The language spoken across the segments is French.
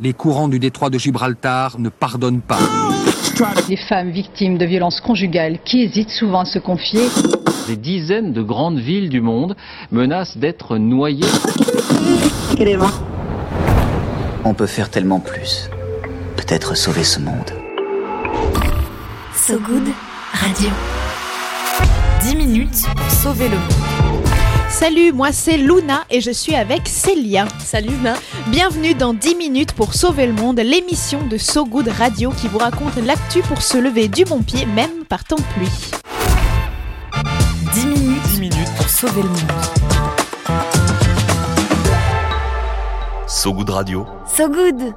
Les courants du détroit de Gibraltar ne pardonnent pas. Les femmes victimes de violences conjugales qui hésitent souvent à se confier. Des dizaines de grandes villes du monde menacent d'être noyées. On peut faire tellement plus. Peut-être sauver ce monde. So Good Radio. 10 minutes pour sauver le monde. Salut, moi c'est Luna et je suis avec Célia. Salut Luna. Bienvenue dans 10 minutes pour sauver le monde, l'émission de So Good Radio qui vous raconte l'actu pour se lever du bon pied même par temps de pluie. 10 minutes, 10 minutes pour sauver le monde. So Good Radio. So Good.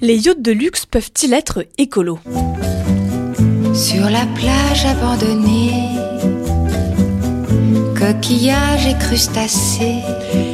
Les yachts de luxe peuvent-ils être écolos? Sur la plage abandonnée coquillages et crustacés.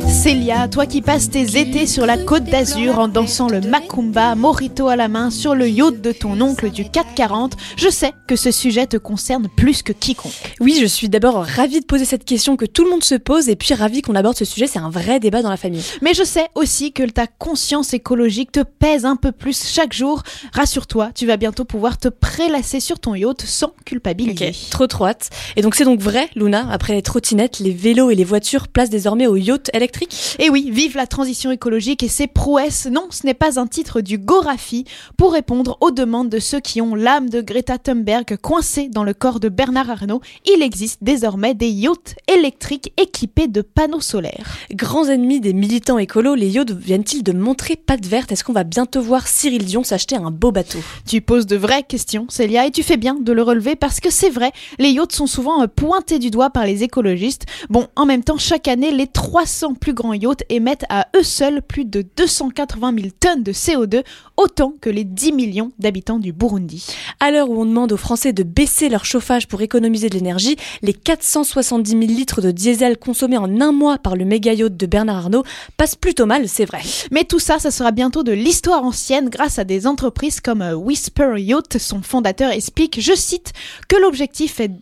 Célia, toi qui passes tes étés sur la côte d'Azur en dansant le macumba, morito à la main sur le yacht de ton oncle du 440, je sais que ce sujet te concerne plus que quiconque. Oui, je suis d'abord ravie de poser cette question que tout le monde se pose et puis ravie qu'on aborde ce sujet, c'est un vrai débat dans la famille. Mais je sais aussi que ta conscience écologique te pèse un peu plus chaque jour. Rassure-toi, tu vas bientôt pouvoir te prélasser sur ton yacht sans culpabiliser. trop trop hâte. Et donc c'est donc vrai, Luna, après les trottinettes, les vélos et les voitures placent désormais au yacht électrique? Et oui, vive la transition écologique et ses prouesses. Non, ce n'est pas un titre du Gorafi pour répondre aux demandes de ceux qui ont l'âme de Greta Thunberg coincée dans le corps de Bernard Arnault. Il existe désormais des yachts électriques équipés de panneaux solaires. Grands ennemis des militants écolos, les yachts viennent-ils de montrer patte verte? Est-ce qu'on va bientôt voir Cyril Dion s'acheter un beau bateau? Tu poses de vraies questions, Célia, et tu fais bien de le relever parce que c'est vrai, les yachts sont souvent pointés du doigt par les écologistes. Bon, en même temps, chaque année, les 300 plus grands yachts émettent à eux seuls plus de 280 000 tonnes de CO2, autant que les 10 millions d'habitants du Burundi. À l'heure où on demande aux Français de baisser leur chauffage pour économiser de l'énergie, les 470 000 litres de diesel consommés en un mois par le méga yacht de Bernard Arnault passent plutôt mal, c'est vrai. Mais tout ça, ça sera bientôt de l'histoire ancienne grâce à des entreprises comme euh, Whisper Yacht. Son fondateur explique, je cite, que l'objectif est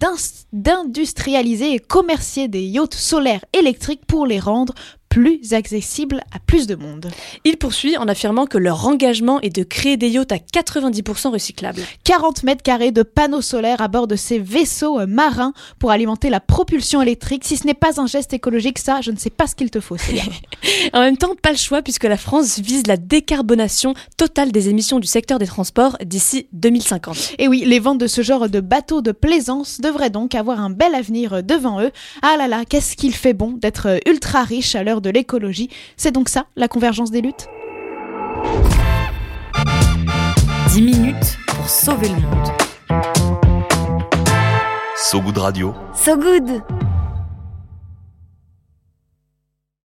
d'industrialiser et commercier des yachts solaires électriques pour les rendre plus accessible à plus de monde. Il poursuit en affirmant que leur engagement est de créer des yachts à 90% recyclables. 40 mètres carrés de panneaux solaires à bord de ces vaisseaux euh, marins pour alimenter la propulsion électrique. Si ce n'est pas un geste écologique, ça, je ne sais pas ce qu'il te faut. en même temps, pas le choix puisque la France vise la décarbonation totale des émissions du secteur des transports d'ici 2050. Et oui, les ventes de ce genre de bateaux de plaisance devraient donc avoir un bel avenir devant eux. Ah là là, qu'est-ce qu'il fait bon d'être ultra riche à l'heure de l'écologie. C'est donc ça, la convergence des luttes 10 minutes pour sauver le monde. So Good Radio. So Good